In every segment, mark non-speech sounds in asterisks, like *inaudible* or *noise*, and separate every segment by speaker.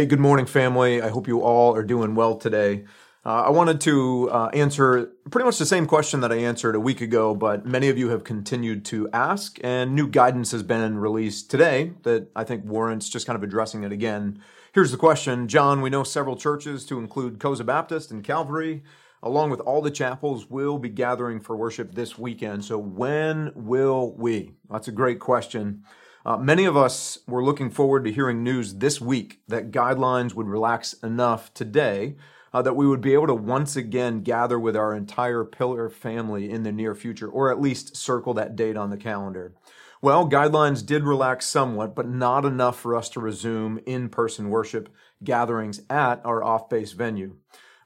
Speaker 1: Hey, good morning, family. I hope you all are doing well today. Uh, I wanted to uh, answer pretty much the same question that I answered a week ago, but many of you have continued to ask, and new guidance has been released today that I think warrants just kind of addressing it again. Here's the question John, we know several churches, to include Koza Baptist and Calvary, along with all the chapels, will be gathering for worship this weekend. So when will we? That's a great question. Uh, many of us were looking forward to hearing news this week that guidelines would relax enough today uh, that we would be able to once again gather with our entire Pillar family in the near future, or at least circle that date on the calendar. Well, guidelines did relax somewhat, but not enough for us to resume in person worship gatherings at our off base venue.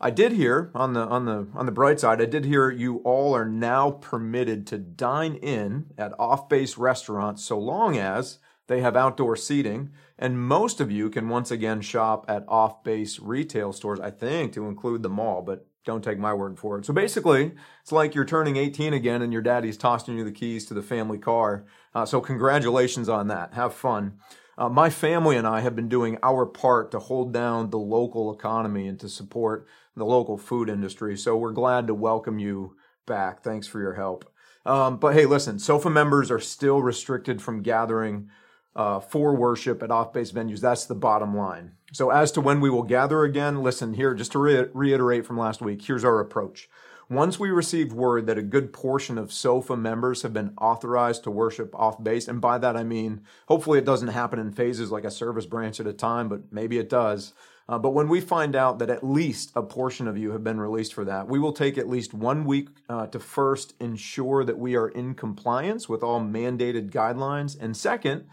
Speaker 1: I did hear on the on the on the bright side, I did hear you all are now permitted to dine in at off-base restaurants so long as they have outdoor seating, and most of you can once again shop at off-base retail stores, I think to include the mall, but don't take my word for it. So basically, it's like you're turning 18 again and your daddy's tossing you the keys to the family car. Uh, so congratulations on that. Have fun. Uh, my family and I have been doing our part to hold down the local economy and to support the local food industry. So we're glad to welcome you back. Thanks for your help. Um, but hey, listen, SOFA members are still restricted from gathering uh, for worship at off base venues. That's the bottom line. So, as to when we will gather again, listen here, just to re- reiterate from last week, here's our approach. Once we received word that a good portion of SOFA members have been authorized to worship off base, and by that I mean, hopefully it doesn't happen in phases like a service branch at a time, but maybe it does. Uh, but when we find out that at least a portion of you have been released for that, we will take at least one week uh, to first ensure that we are in compliance with all mandated guidelines. And second,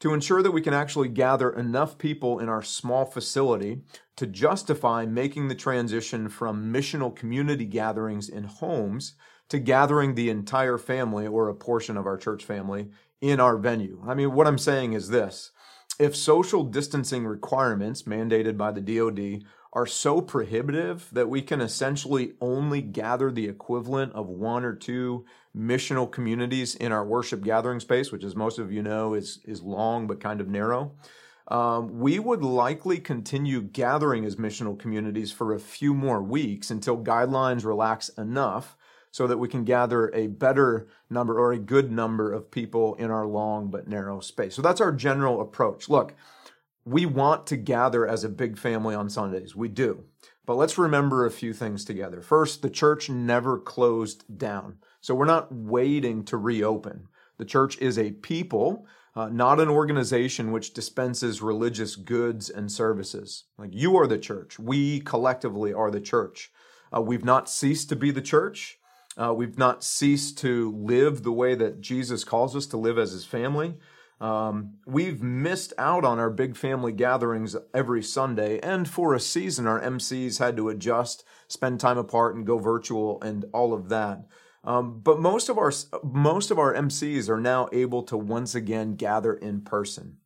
Speaker 1: to ensure that we can actually gather enough people in our small facility to justify making the transition from missional community gatherings in homes to gathering the entire family or a portion of our church family in our venue. I mean, what I'm saying is this if social distancing requirements mandated by the DoD are so prohibitive that we can essentially only gather the equivalent of one or two missional communities in our worship gathering space, which, as most of you know, is is long but kind of narrow. Um, we would likely continue gathering as missional communities for a few more weeks until guidelines relax enough so that we can gather a better number or a good number of people in our long but narrow space. So that's our general approach. Look, we want to gather as a big family on Sundays. We do. But let's remember a few things together. First, the church never closed down. So we're not waiting to reopen. The church is a people, uh, not an organization which dispenses religious goods and services. Like you are the church. We collectively are the church. Uh, we've not ceased to be the church. Uh, we've not ceased to live the way that Jesus calls us to live as his family. Um, we've missed out on our big family gatherings every Sunday, and for a season, our MCs had to adjust, spend time apart, and go virtual, and all of that. Um, but most of our most of our MCs are now able to once again gather in person.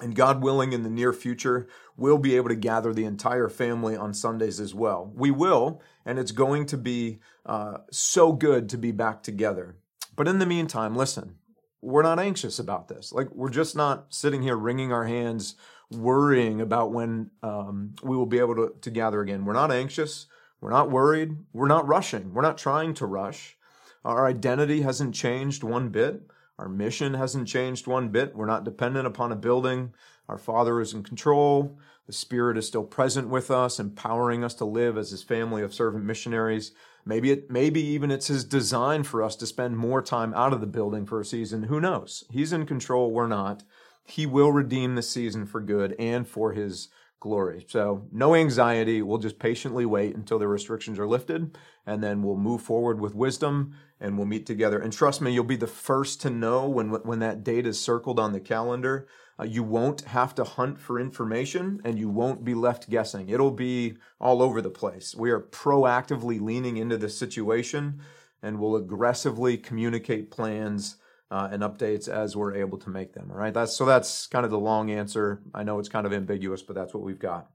Speaker 1: And God willing, in the near future, we'll be able to gather the entire family on Sundays as well. We will, and it's going to be uh, so good to be back together. But in the meantime, listen, we're not anxious about this. Like, we're just not sitting here wringing our hands, worrying about when um, we will be able to, to gather again. We're not anxious. We're not worried. We're not rushing. We're not trying to rush. Our identity hasn't changed one bit. Our mission hasn't changed one bit. We're not dependent upon a building. Our Father is in control. The Spirit is still present with us, empowering us to live as His family of servant missionaries. Maybe it, maybe even it's His design for us to spend more time out of the building for a season. Who knows? He's in control. We're not. He will redeem the season for good and for His glory. So, no anxiety. We'll just patiently wait until the restrictions are lifted, and then we'll move forward with wisdom and we'll meet together. And trust me, you'll be the first to know when when that date is circled on the calendar. Uh, you won't have to hunt for information and you won't be left guessing. It'll be all over the place. We are proactively leaning into the situation and we'll aggressively communicate plans uh, and updates as we're able to make them. All right. That's so that's kind of the long answer. I know it's kind of ambiguous, but that's what we've got.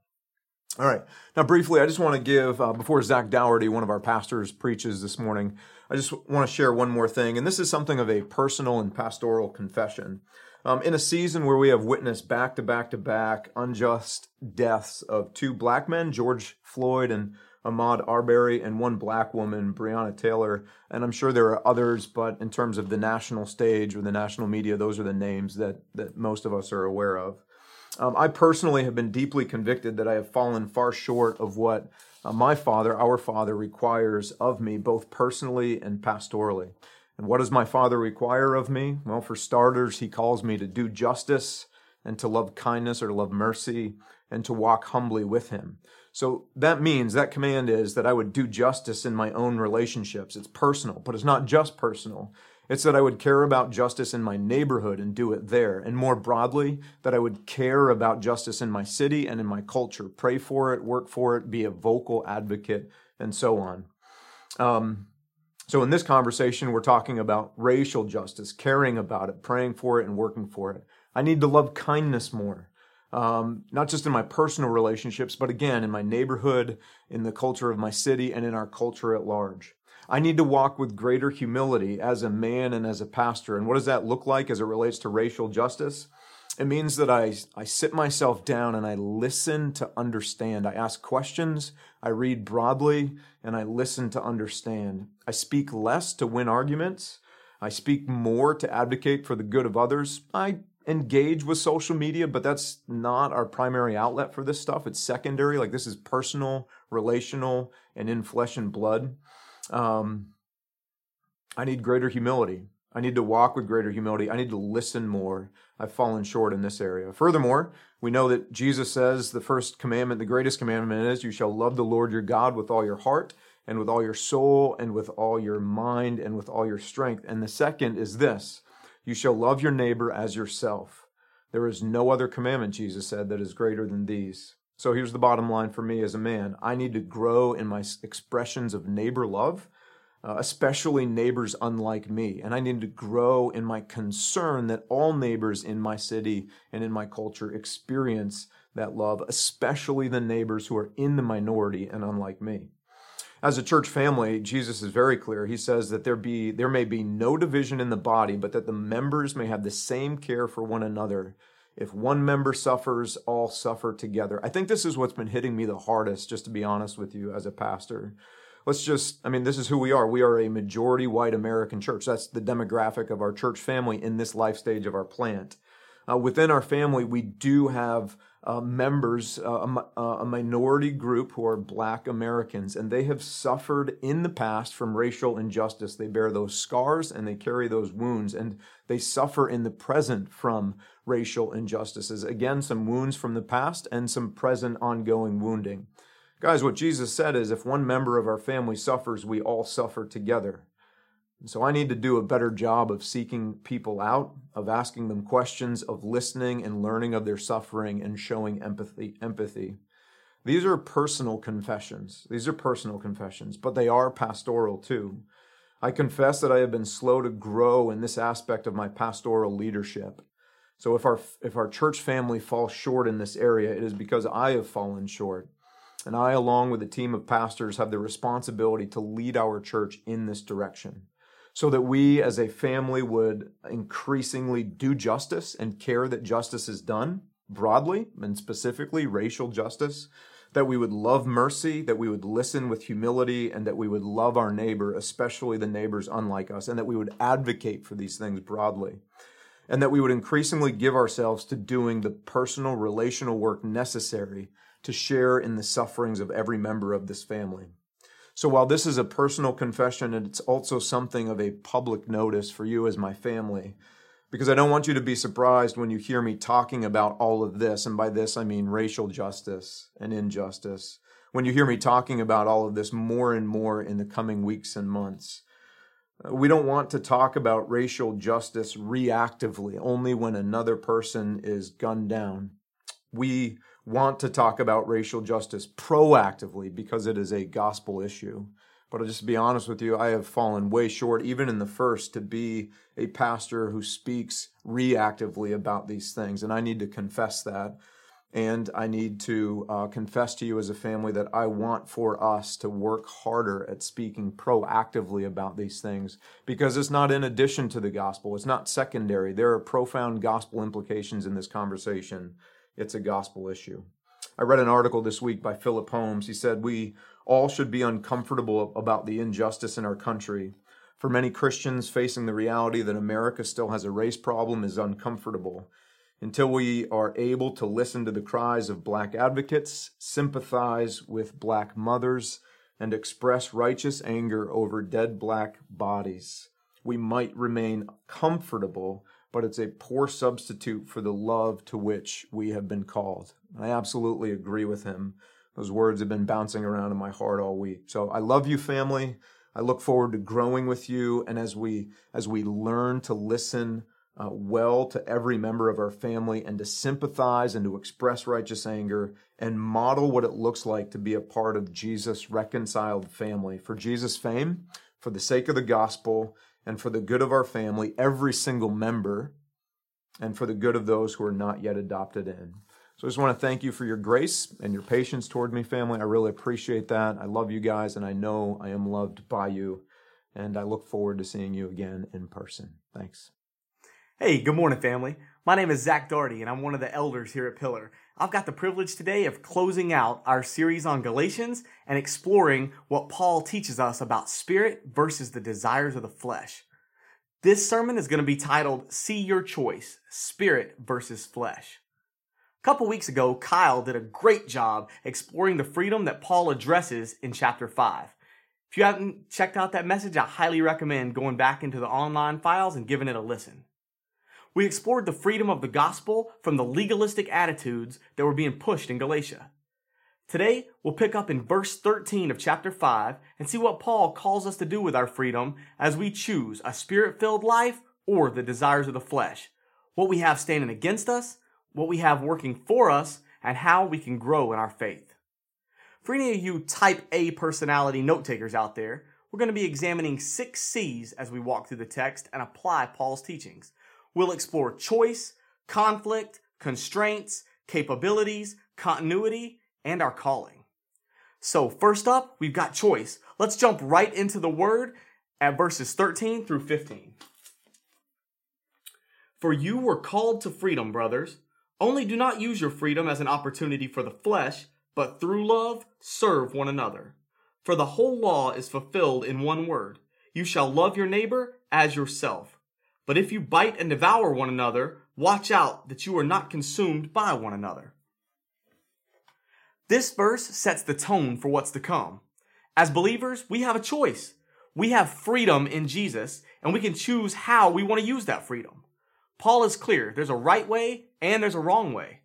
Speaker 1: All right. Now, briefly, I just want to give, uh, before Zach Dougherty, one of our pastors, preaches this morning, I just want to share one more thing. And this is something of a personal and pastoral confession. Um, in a season where we have witnessed back to back to back unjust deaths of two black men, George Floyd and Ahmaud Arbery, and one black woman, Breonna Taylor. And I'm sure there are others, but in terms of the national stage or the national media, those are the names that, that most of us are aware of. Um, I personally have been deeply convicted that I have fallen far short of what uh, my Father, our Father, requires of me, both personally and pastorally. And what does my Father require of me? Well, for starters, He calls me to do justice and to love kindness or love mercy and to walk humbly with Him. So that means that command is that I would do justice in my own relationships. It's personal, but it's not just personal. It's that I would care about justice in my neighborhood and do it there. And more broadly, that I would care about justice in my city and in my culture, pray for it, work for it, be a vocal advocate, and so on. Um, so, in this conversation, we're talking about racial justice, caring about it, praying for it, and working for it. I need to love kindness more, um, not just in my personal relationships, but again, in my neighborhood, in the culture of my city, and in our culture at large. I need to walk with greater humility as a man and as a pastor. And what does that look like as it relates to racial justice? It means that I, I sit myself down and I listen to understand. I ask questions, I read broadly, and I listen to understand. I speak less to win arguments. I speak more to advocate for the good of others. I engage with social media, but that's not our primary outlet for this stuff. It's secondary. Like this is personal, relational, and in flesh and blood. Um, I need greater humility. I need to walk with greater humility. I need to listen more. I've fallen short in this area. Furthermore, we know that Jesus says the first commandment, the greatest commandment is, You shall love the Lord your God with all your heart and with all your soul and with all your mind and with all your strength. And the second is this You shall love your neighbor as yourself. There is no other commandment, Jesus said, that is greater than these. So here's the bottom line for me as a man I need to grow in my expressions of neighbor love, uh, especially neighbors unlike me. And I need to grow in my concern that all neighbors in my city and in my culture experience that love, especially the neighbors who are in the minority and unlike me. As a church family, Jesus is very clear. He says that there be there may be no division in the body, but that the members may have the same care for one another if one member suffers, all suffer together. I think this is what's been hitting me the hardest, just to be honest with you as a pastor. Let's just, I mean, this is who we are. We are a majority white American church. That's the demographic of our church family in this life stage of our plant. Uh, within our family, we do have uh, members, uh, a, uh, a, minority group who are black Americans, and they have suffered in the past from racial injustice. They bear those scars and they carry those wounds, and they suffer in the present from racial injustices. Again, some wounds from the past and some present ongoing wounding. Guys, what Jesus said is if one member of our family suffers, we all suffer together. So I need to do a better job of seeking people out, of asking them questions, of listening and learning of their suffering and showing empathy, empathy. These are personal confessions. These are personal confessions, but they are pastoral too. I confess that I have been slow to grow in this aspect of my pastoral leadership. So if our if our church family falls short in this area, it is because I have fallen short. And I along with a team of pastors have the responsibility to lead our church in this direction so that we as a family would increasingly do justice and care that justice is done broadly and specifically racial justice, that we would love mercy, that we would listen with humility, and that we would love our neighbor, especially the neighbors unlike us, and that we would advocate for these things broadly. And that we would increasingly give ourselves to doing the personal relational work necessary to share in the sufferings of every member of this family. So while this is a personal confession, it's also something of a public notice for you as my family, because I don't want you to be surprised when you hear me talking about all of this. And by this, I mean racial justice and injustice. When you hear me talking about all of this more and more in the coming weeks and months. We don't want to talk about racial justice reactively, only when another person is gunned down. We want to talk about racial justice proactively because it is a gospel issue. But I'll just be honest with you, I have fallen way short, even in the first, to be a pastor who speaks reactively about these things. And I need to confess that. And I need to uh, confess to you as a family that I want for us to work harder at speaking proactively about these things because it's not in addition to the gospel. It's not secondary. There are profound gospel implications in this conversation. It's a gospel issue. I read an article this week by Philip Holmes. He said, We all should be uncomfortable about the injustice in our country. For many Christians, facing the reality that America still has a race problem is uncomfortable until we are able to listen to the cries of black advocates, sympathize with black mothers, and express righteous anger over dead black bodies. We might remain comfortable, but it's a poor substitute for the love to which we have been called. I absolutely agree with him. Those words have been bouncing around in my heart all week. So I love you, family. I look forward to growing with you, and as we as we learn to listen uh, well to every member of our family and to sympathize and to express righteous anger and model what it looks like to be a part of Jesus' reconciled family. For Jesus' fame, for the sake of the gospel, and for the good of our family, every single member, and for the good of those who are not yet adopted in. So I just want to thank you for your grace and your patience toward me, family. I really appreciate that. I love you guys, and I know I am loved by you. And I look forward to seeing you again in person. Thanks.
Speaker 2: Hey, good morning, family. My name is Zach Darty, and I'm one of the elders here at Pillar. I've got the privilege today of closing out our series on Galatians and exploring what Paul teaches us about spirit versus the desires of the flesh. This sermon is going to be titled See Your Choice Spirit versus Flesh. A couple weeks ago, Kyle did a great job exploring the freedom that Paul addresses in chapter 5. If you haven't checked out that message, I highly recommend going back into the online files and giving it a listen. We explored the freedom of the gospel from the legalistic attitudes that were being pushed in Galatia. Today, we'll pick up in verse 13 of chapter 5 and see what Paul calls us to do with our freedom as we choose a spirit filled life or the desires of the flesh, what we have standing against us, what we have working for us, and how we can grow in our faith. For any of you type A personality note takers out there, we're going to be examining six C's as we walk through the text and apply Paul's teachings. We'll explore choice, conflict, constraints, capabilities, continuity, and our calling. So, first up, we've got choice. Let's jump right into the word at verses 13 through 15. For you were called to freedom, brothers. Only do not use your freedom as an opportunity for the flesh, but through love serve one another. For the whole law is fulfilled in one word you shall love your neighbor as yourself. But if you bite and devour one another, watch out that you are not consumed by one another. This verse sets the tone for what's to come. As believers, we have a choice. We have freedom in Jesus, and we can choose how we want to use that freedom. Paul is clear there's a right way and there's a wrong way.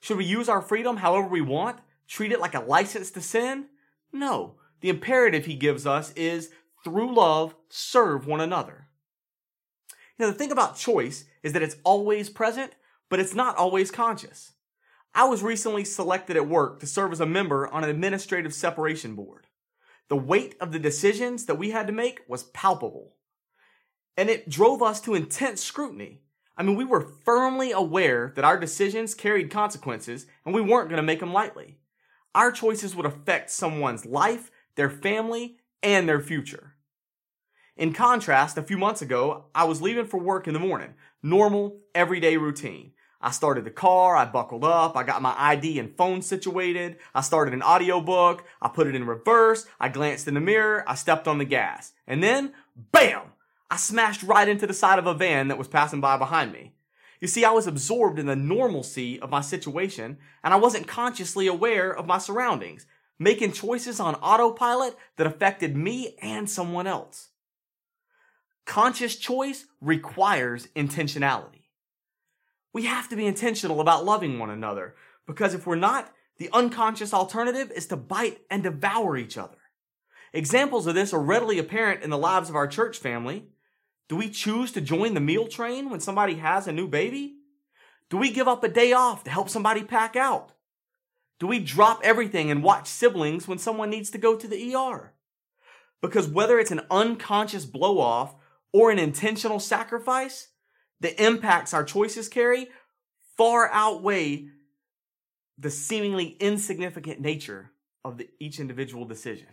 Speaker 2: Should we use our freedom however we want? Treat it like a license to sin? No. The imperative he gives us is through love, serve one another. You know, the thing about choice is that it's always present, but it's not always conscious. I was recently selected at work to serve as a member on an administrative separation board. The weight of the decisions that we had to make was palpable. And it drove us to intense scrutiny. I mean, we were firmly aware that our decisions carried consequences and we weren't going to make them lightly. Our choices would affect someone's life, their family, and their future. In contrast, a few months ago, I was leaving for work in the morning. Normal, everyday routine. I started the car, I buckled up, I got my ID and phone situated, I started an audiobook, I put it in reverse, I glanced in the mirror, I stepped on the gas. And then, BAM! I smashed right into the side of a van that was passing by behind me. You see, I was absorbed in the normalcy of my situation, and I wasn't consciously aware of my surroundings, making choices on autopilot that affected me and someone else. Conscious choice requires intentionality. We have to be intentional about loving one another because if we're not, the unconscious alternative is to bite and devour each other. Examples of this are readily apparent in the lives of our church family. Do we choose to join the meal train when somebody has a new baby? Do we give up a day off to help somebody pack out? Do we drop everything and watch siblings when someone needs to go to the ER? Because whether it's an unconscious blow off or an intentional sacrifice, the impacts our choices carry far outweigh the seemingly insignificant nature of the, each individual decision.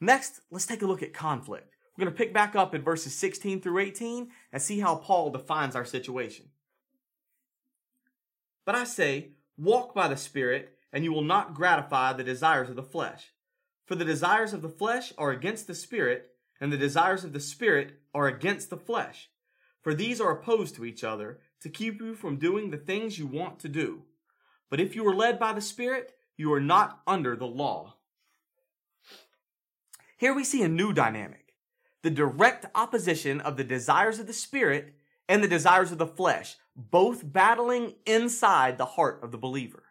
Speaker 2: Next, let's take a look at conflict. We're going to pick back up in verses 16 through 18 and see how Paul defines our situation. But I say, walk by the Spirit, and you will not gratify the desires of the flesh. For the desires of the flesh are against the Spirit, and the desires of the Spirit are against the flesh. For these are opposed to each other to keep you from doing the things you want to do. But if you are led by the Spirit, you are not under the law. Here we see a new dynamic the direct opposition of the desires of the Spirit and the desires of the flesh, both battling inside the heart of the believer.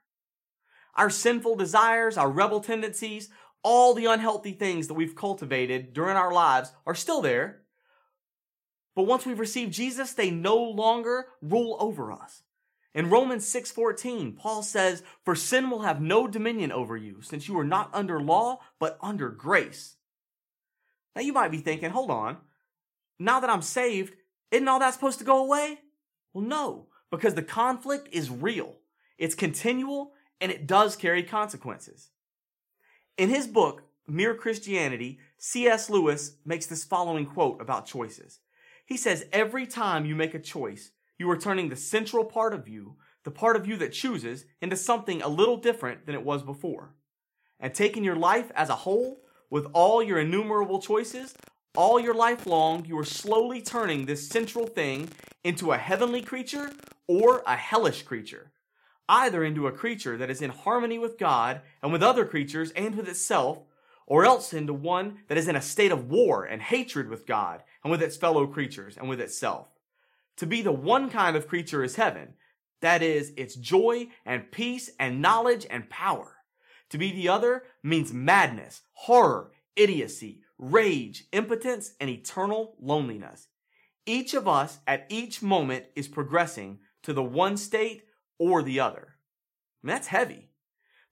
Speaker 2: Our sinful desires, our rebel tendencies, all the unhealthy things that we've cultivated during our lives are still there. But once we've received Jesus, they no longer rule over us. In Romans 6:14, Paul says, "For sin will have no dominion over you, since you are not under law, but under grace." Now you might be thinking, "Hold on. Now that I'm saved, isn't all that supposed to go away?" Well, no, because the conflict is real. It's continual and it does carry consequences. In his book, Mere Christianity, C.S. Lewis makes this following quote about choices. He says, Every time you make a choice, you are turning the central part of you, the part of you that chooses, into something a little different than it was before. And taking your life as a whole, with all your innumerable choices, all your life long, you are slowly turning this central thing into a heavenly creature or a hellish creature either into a creature that is in harmony with God and with other creatures and with itself, or else into one that is in a state of war and hatred with God and with its fellow creatures and with itself. To be the one kind of creature is heaven, that is, its joy and peace and knowledge and power. To be the other means madness, horror, idiocy, rage, impotence, and eternal loneliness. Each of us at each moment is progressing to the one state or the other. I mean, that's heavy.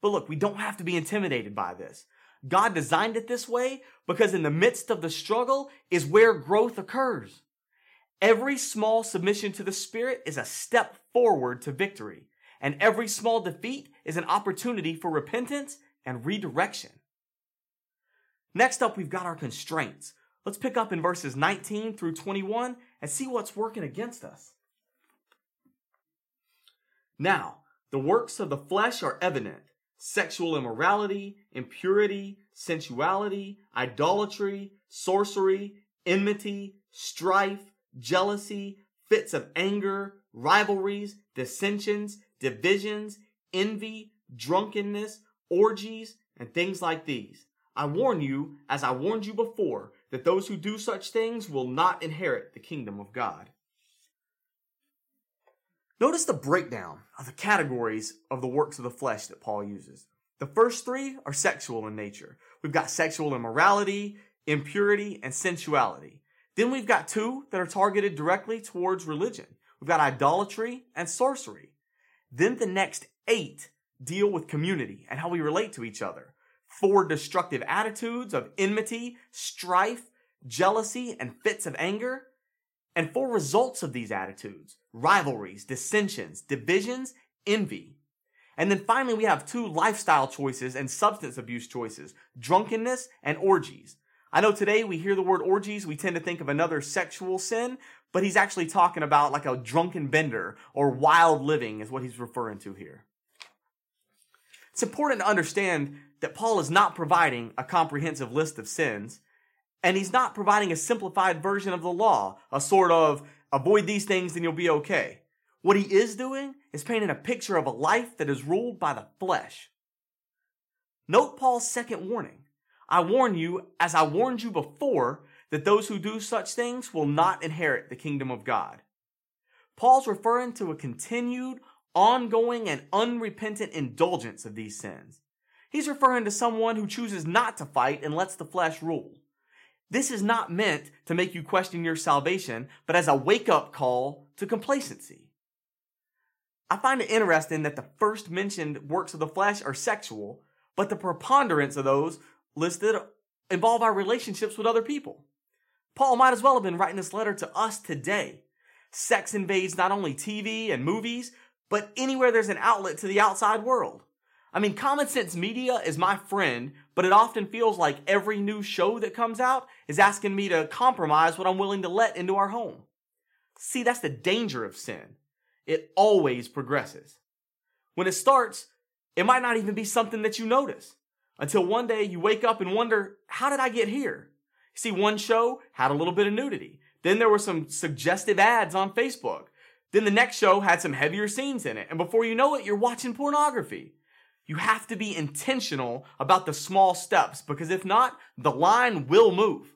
Speaker 2: But look, we don't have to be intimidated by this. God designed it this way because in the midst of the struggle is where growth occurs. Every small submission to the Spirit is a step forward to victory, and every small defeat is an opportunity for repentance and redirection. Next up, we've got our constraints. Let's pick up in verses 19 through 21 and see what's working against us. Now, the works of the flesh are evident sexual immorality, impurity, sensuality, idolatry, sorcery, enmity, strife, jealousy, fits of anger, rivalries, dissensions, divisions, envy, drunkenness, orgies, and things like these. I warn you, as I warned you before, that those who do such things will not inherit the kingdom of God. Notice the breakdown of the categories of the works of the flesh that Paul uses. The first three are sexual in nature. We've got sexual immorality, impurity, and sensuality. Then we've got two that are targeted directly towards religion. We've got idolatry and sorcery. Then the next eight deal with community and how we relate to each other. Four destructive attitudes of enmity, strife, jealousy, and fits of anger. And four results of these attitudes rivalries, dissensions, divisions, envy. And then finally, we have two lifestyle choices and substance abuse choices drunkenness and orgies. I know today we hear the word orgies, we tend to think of another sexual sin, but he's actually talking about like a drunken bender or wild living, is what he's referring to here. It's important to understand that Paul is not providing a comprehensive list of sins, and he's not providing a simplified version of the law, a sort of avoid these things and you'll be okay. What he is doing is painting a picture of a life that is ruled by the flesh. Note Paul's second warning. I warn you, as I warned you before, that those who do such things will not inherit the kingdom of God. Paul's referring to a continued, ongoing, and unrepentant indulgence of these sins. He's referring to someone who chooses not to fight and lets the flesh rule. This is not meant to make you question your salvation, but as a wake up call to complacency. I find it interesting that the first mentioned works of the flesh are sexual, but the preponderance of those listed involve our relationships with other people. Paul might as well have been writing this letter to us today. Sex invades not only TV and movies, but anywhere there's an outlet to the outside world. I mean, common sense media is my friend, but it often feels like every new show that comes out is asking me to compromise what I'm willing to let into our home. See, that's the danger of sin. It always progresses. When it starts, it might not even be something that you notice until one day you wake up and wonder, how did I get here? See, one show had a little bit of nudity. Then there were some suggestive ads on Facebook. Then the next show had some heavier scenes in it. And before you know it, you're watching pornography. You have to be intentional about the small steps because if not, the line will move.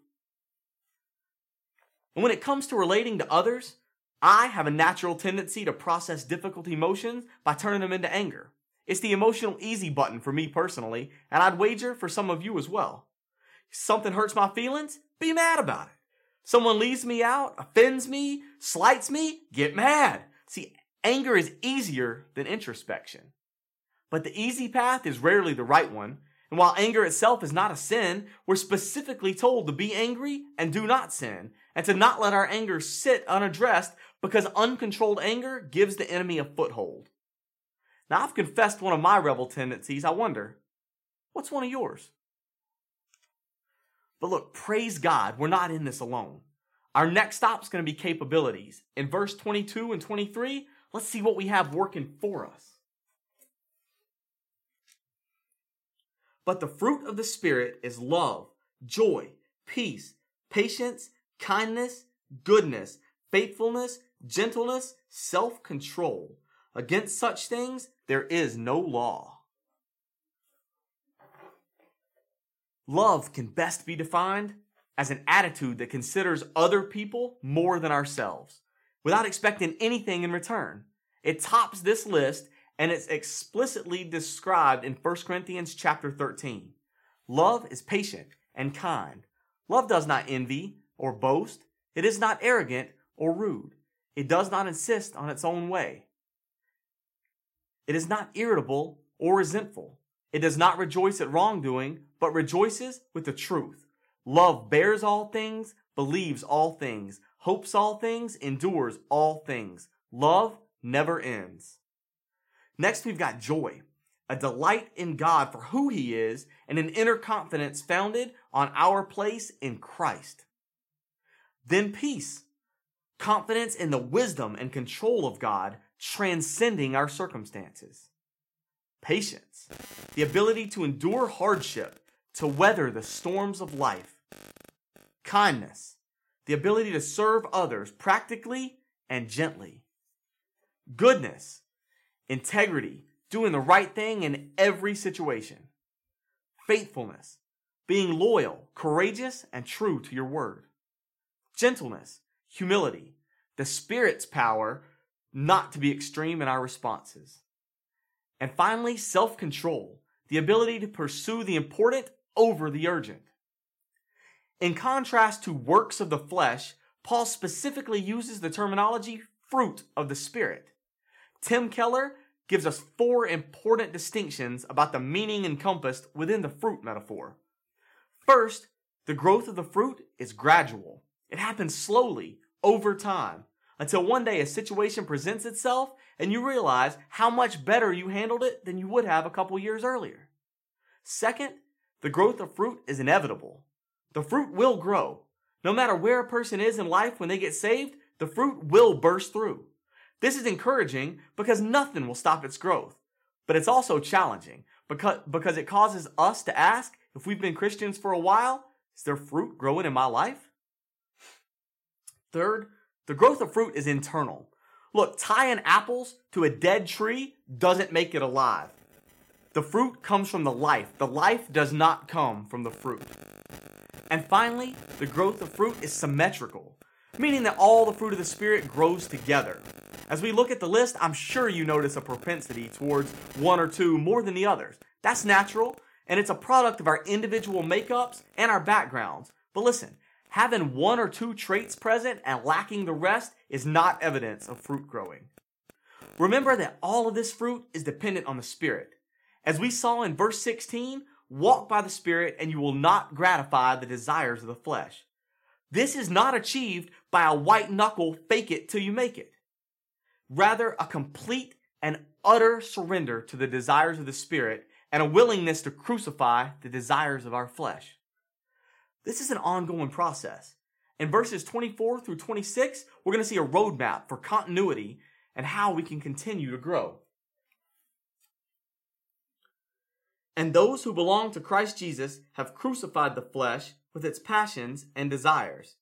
Speaker 2: And when it comes to relating to others, I have a natural tendency to process difficult emotions by turning them into anger. It's the emotional easy button for me personally, and I'd wager for some of you as well. Something hurts my feelings? Be mad about it. Someone leaves me out, offends me, slights me, get mad. See, anger is easier than introspection. But the easy path is rarely the right one. And while anger itself is not a sin, we're specifically told to be angry and do not sin, and to not let our anger sit unaddressed because uncontrolled anger gives the enemy a foothold. Now, I've confessed one of my rebel tendencies. I wonder, what's one of yours? But look, praise God, we're not in this alone. Our next stop is going to be capabilities. In verse 22 and 23, let's see what we have working for us. But the fruit of the Spirit is love, joy, peace, patience, kindness, goodness, faithfulness, gentleness, self control. Against such things there is no law. Love can best be defined as an attitude that considers other people more than ourselves without expecting anything in return. It tops this list and it's explicitly described in 1 Corinthians chapter 13. Love is patient and kind. Love does not envy or boast. It is not arrogant or rude. It does not insist on its own way. It is not irritable or resentful. It does not rejoice at wrongdoing, but rejoices with the truth. Love bears all things, believes all things, hopes all things, endures all things. Love never ends. Next, we've got joy, a delight in God for who He is, and an inner confidence founded on our place in Christ. Then peace, confidence in the wisdom and control of God, transcending our circumstances. Patience, the ability to endure hardship, to weather the storms of life. Kindness, the ability to serve others practically and gently. Goodness, integrity, doing the right thing in every situation, faithfulness, being loyal, courageous, and true to your word, gentleness, humility, the Spirit's power not to be extreme in our responses, and finally, self control, the ability to pursue the important over the urgent. In contrast to works of the flesh, Paul specifically uses the terminology fruit of the Spirit. Tim Keller gives us four important distinctions about the meaning encompassed within the fruit metaphor. First, the growth of the fruit is gradual. It happens slowly, over time, until one day a situation presents itself and you realize how much better you handled it than you would have a couple years earlier. Second, the growth of fruit is inevitable. The fruit will grow. No matter where a person is in life when they get saved, the fruit will burst through. This is encouraging because nothing will stop its growth. But it's also challenging because, because it causes us to ask if we've been Christians for a while, is there fruit growing in my life? Third, the growth of fruit is internal. Look, tying apples to a dead tree doesn't make it alive. The fruit comes from the life. The life does not come from the fruit. And finally, the growth of fruit is symmetrical, meaning that all the fruit of the Spirit grows together. As we look at the list, I'm sure you notice a propensity towards one or two more than the others. That's natural, and it's a product of our individual makeups and our backgrounds. But listen, having one or two traits present and lacking the rest is not evidence of fruit growing. Remember that all of this fruit is dependent on the Spirit. As we saw in verse 16, walk by the Spirit and you will not gratify the desires of the flesh. This is not achieved by a white knuckle fake it till you make it. Rather, a complete and utter surrender to the desires of the Spirit, and a willingness to crucify the desires of our flesh. This is an ongoing process. In verses 24 through 26, we're going to see a roadmap for continuity and how we can continue to grow. And those who belong to Christ Jesus have crucified the flesh with its passions and desires.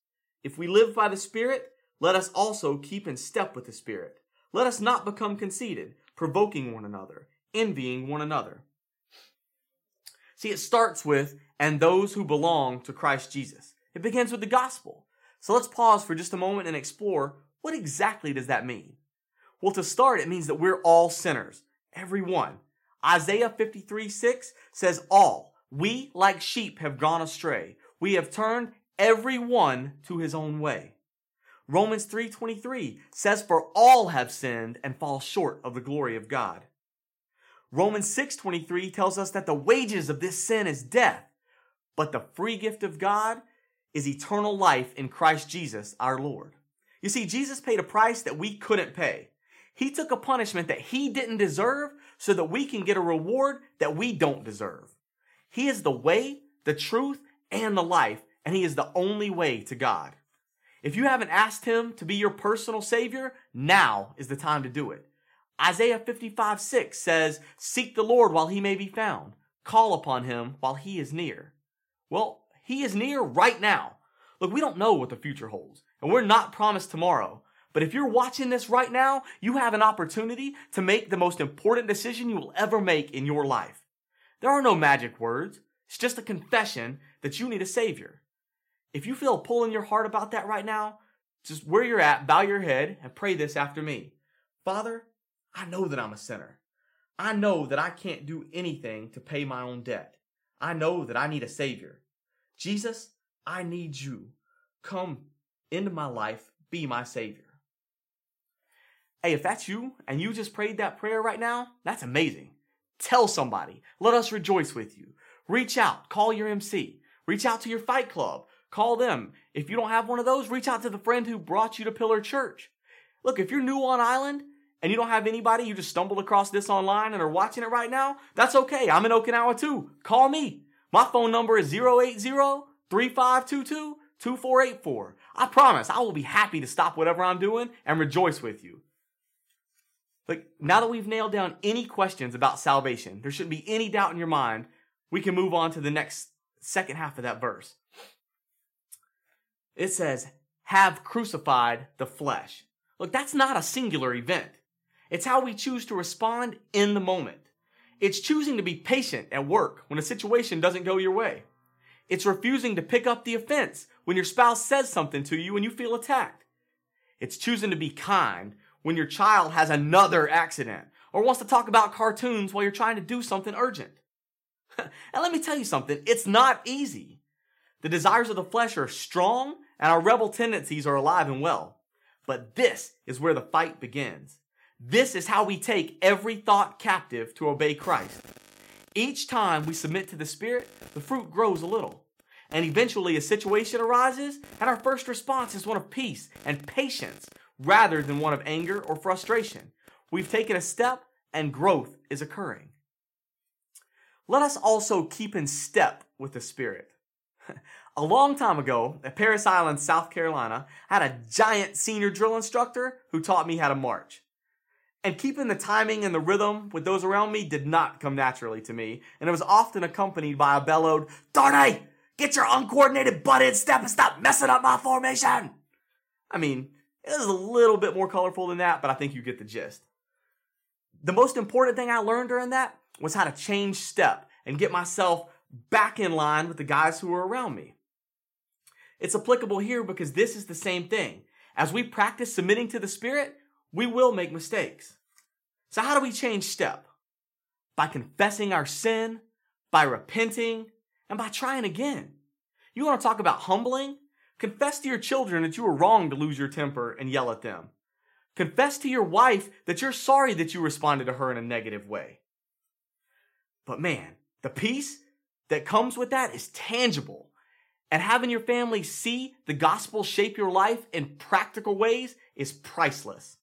Speaker 2: If we live by the Spirit, let us also keep in step with the Spirit. Let us not become conceited, provoking one another, envying one another. See, it starts with, and those who belong to Christ Jesus. It begins with the gospel. So let's pause for just a moment and explore what exactly does that mean? Well, to start, it means that we're all sinners. Every one. Isaiah 53 6 says, All, we like sheep have gone astray. We have turned every one to his own way. Romans 3:23 says for all have sinned and fall short of the glory of God. Romans 6:23 tells us that the wages of this sin is death, but the free gift of God is eternal life in Christ Jesus our Lord. You see, Jesus paid a price that we couldn't pay. He took a punishment that he didn't deserve so that we can get a reward that we don't deserve. He is the way, the truth, and the life, and he is the only way to God. If you haven't asked him to be your personal savior, now is the time to do it. Isaiah 55 6 says, Seek the Lord while he may be found. Call upon him while he is near. Well, he is near right now. Look, we don't know what the future holds, and we're not promised tomorrow. But if you're watching this right now, you have an opportunity to make the most important decision you will ever make in your life. There are no magic words. It's just a confession that you need a savior. If you feel a pull in your heart about that right now, just where you're at, bow your head and pray this after me. Father, I know that I'm a sinner. I know that I can't do anything to pay my own debt. I know that I need a savior. Jesus, I need you. Come into my life, be my savior. Hey, if that's you and you just prayed that prayer right now, that's amazing. Tell somebody. Let us rejoice with you. Reach out. Call your MC. Reach out to your fight club. Call them. If you don't have one of those, reach out to the friend who brought you to Pillar Church. Look, if you're new on island and you don't have anybody, you just stumbled across this online and are watching it right now, that's okay. I'm in Okinawa too. Call me. My phone number is 080-3522-2484. I promise I will be happy to stop whatever I'm doing and rejoice with you. Like, now that we've nailed down any questions about salvation, there shouldn't be any doubt in your mind, we can move on to the next second half of that verse. It says, have crucified the flesh. Look, that's not a singular event. It's how we choose to respond in the moment. It's choosing to be patient at work when a situation doesn't go your way. It's refusing to pick up the offense when your spouse says something to you and you feel attacked. It's choosing to be kind when your child has another accident or wants to talk about cartoons while you're trying to do something urgent. *laughs* and let me tell you something, it's not easy. The desires of the flesh are strong and our rebel tendencies are alive and well. But this is where the fight begins. This is how we take every thought captive to obey Christ. Each time we submit to the Spirit, the fruit grows a little. And eventually a situation arises, and our first response is one of peace and patience rather than one of anger or frustration. We've taken a step and growth is occurring. Let us also keep in step with the Spirit. *laughs* a long time ago at Parris Island, South Carolina, I had a giant senior drill instructor who taught me how to march. And keeping the timing and the rhythm with those around me did not come naturally to me, and it was often accompanied by a bellowed, "Darn Darnay, get your uncoordinated butt in step and stop messing up my formation! I mean, it was a little bit more colorful than that, but I think you get the gist. The most important thing I learned during that was how to change step and get myself back in line with the guys who were around me. It's applicable here because this is the same thing. As we practice submitting to the Spirit, we will make mistakes. So how do we change step? By confessing our sin, by repenting, and by trying again. You want to talk about humbling? Confess to your children that you were wrong to lose your temper and yell at them. Confess to your wife that you're sorry that you responded to her in a negative way. But man, the peace that comes with that is tangible. And having your family see the gospel shape your life in practical ways is priceless.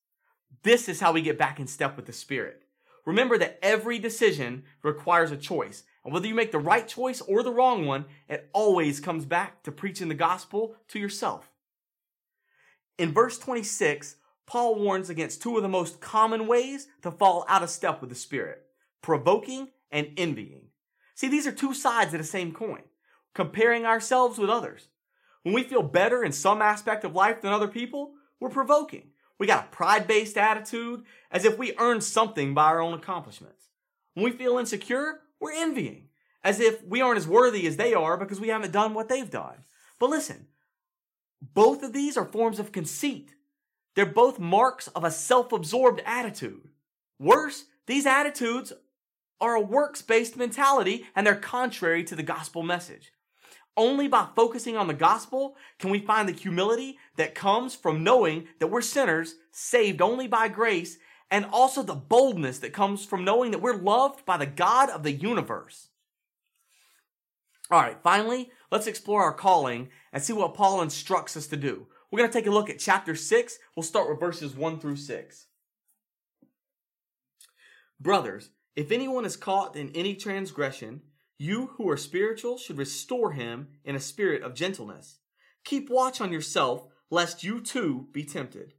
Speaker 2: This is how we get back in step with the Spirit. Remember that every decision requires a choice. And whether you make the right choice or the wrong one, it always comes back to preaching the gospel to yourself. In verse 26, Paul warns against two of the most common ways to fall out of step with the Spirit provoking and envying. See, these are two sides of the same coin, comparing ourselves with others. When we feel better in some aspect of life than other people, we're provoking. We got a pride based attitude as if we earned something by our own accomplishments. When we feel insecure, we're envying as if we aren't as worthy as they are because we haven't done what they've done. But listen, both of these are forms of conceit. They're both marks of a self-absorbed attitude. Worse, these attitudes are a works-based mentality and they're contrary to the gospel message. Only by focusing on the gospel can we find the humility that comes from knowing that we're sinners, saved only by grace, and also the boldness that comes from knowing that we're loved by the God of the universe. All right, finally, let's explore our calling and see what Paul instructs us to do. We're going to take a look at chapter 6. We'll start with verses 1 through 6. Brothers, if anyone is caught in any transgression, you who are spiritual should restore him in a spirit of gentleness. Keep watch on yourself, lest you too be tempted.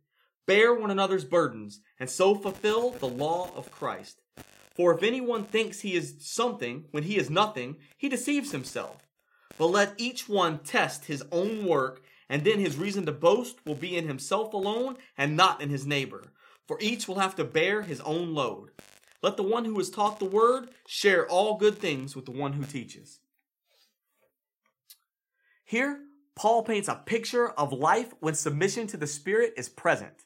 Speaker 2: Bear one another's burdens, and so fulfill the law of Christ. For if anyone thinks he is something when he is nothing, he deceives himself. But let each one test his own work, and then his reason to boast will be in himself alone and not in his neighbor. For each will have to bear his own load. Let the one who is taught the word share all good things with the one who teaches. Here, Paul paints a picture of life when submission to the Spirit is present.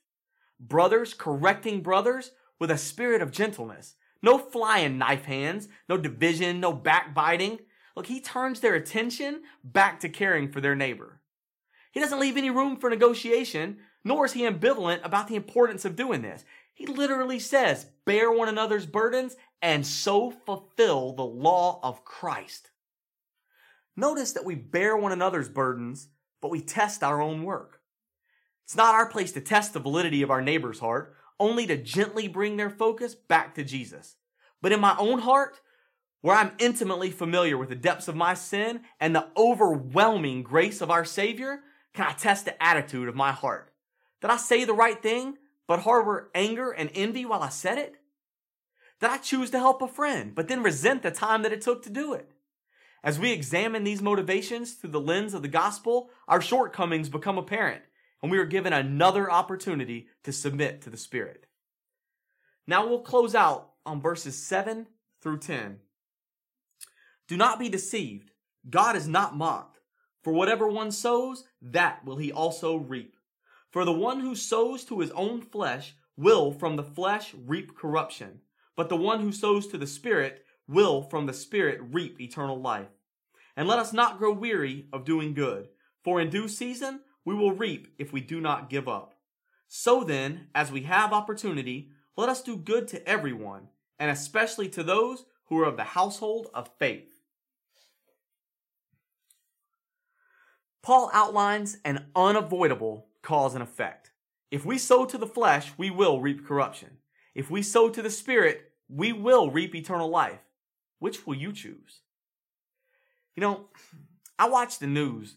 Speaker 2: Brothers correcting brothers with a spirit of gentleness. No flying knife hands, no division, no backbiting. Look, he turns their attention back to caring for their neighbor. He doesn't leave any room for negotiation, nor is he ambivalent about the importance of doing this. He literally says, bear one another's burdens and so fulfill the law of Christ. Notice that we bear one another's burdens, but we test our own work. It's not our place to test the validity of our neighbor's heart only to gently bring their focus back to Jesus. But in my own heart, where I'm intimately familiar with the depths of my sin and the overwhelming grace of our Savior, can I test the attitude of my heart? Did I say the right thing, but harbor anger and envy while I said it? Did I choose to help a friend, but then resent the time that it took to do it? As we examine these motivations through the lens of the gospel, our shortcomings become apparent and we are given another opportunity to submit to the Spirit. Now we'll close out on verses 7 through 10. Do not be deceived. God is not mocked. For whatever one sows, that will he also reap. For the one who sows to his own flesh will from the flesh reap corruption, but the one who sows to the Spirit will from the Spirit reap eternal life. And let us not grow weary of doing good, for in due season we will reap if we do not give up. So then, as we have opportunity, let us do good to everyone, and especially to those who are of the household of faith. Paul outlines an unavoidable cause and effect. If we sow to the flesh, we will reap corruption. If we sow to the spirit, we will reap eternal life. Which will you choose? You know, I watch the news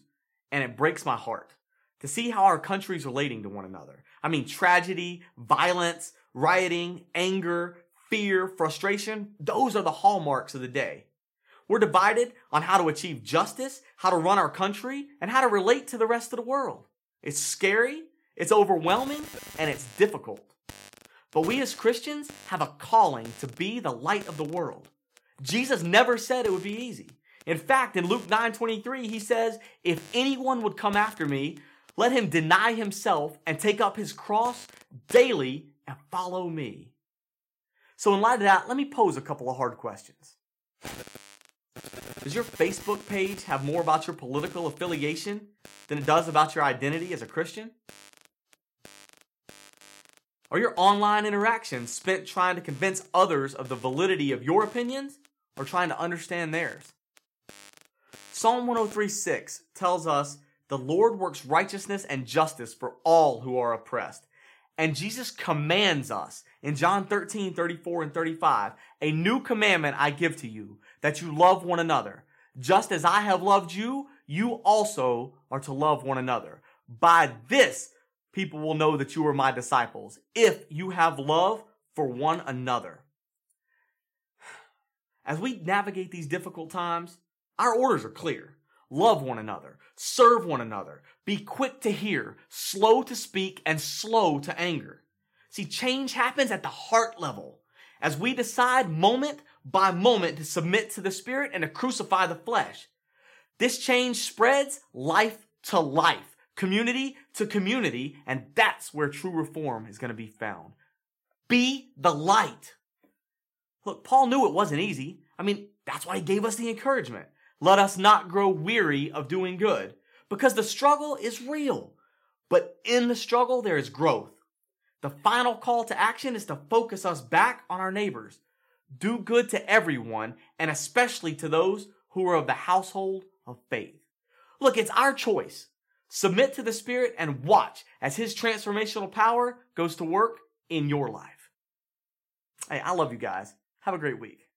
Speaker 2: and it breaks my heart to see how our country's relating to one another. I mean, tragedy, violence, rioting, anger, fear, frustration, those are the hallmarks of the day. We're divided on how to achieve justice, how to run our country, and how to relate to the rest of the world. It's scary, it's overwhelming, and it's difficult. But we as Christians have a calling to be the light of the world. Jesus never said it would be easy. In fact, in Luke 9:23, he says, "If anyone would come after me, let him deny himself and take up his cross daily and follow me. So, in light of that, let me pose a couple of hard questions. Does your Facebook page have more about your political affiliation than it does about your identity as a Christian? Are your online interactions spent trying to convince others of the validity of your opinions or trying to understand theirs? Psalm 103:6 tells us the Lord works righteousness and justice for all who are oppressed. And Jesus commands us in John 13, 34 and 35, a new commandment I give to you, that you love one another. Just as I have loved you, you also are to love one another. By this, people will know that you are my disciples, if you have love for one another. As we navigate these difficult times, our orders are clear. Love one another, serve one another, be quick to hear, slow to speak, and slow to anger. See, change happens at the heart level as we decide moment by moment to submit to the Spirit and to crucify the flesh. This change spreads life to life, community to community, and that's where true reform is going to be found. Be the light. Look, Paul knew it wasn't easy. I mean, that's why he gave us the encouragement. Let us not grow weary of doing good because the struggle is real. But in the struggle, there is growth. The final call to action is to focus us back on our neighbors. Do good to everyone and especially to those who are of the household of faith. Look, it's our choice. Submit to the Spirit and watch as His transformational power goes to work in your life. Hey, I love you guys. Have a great week.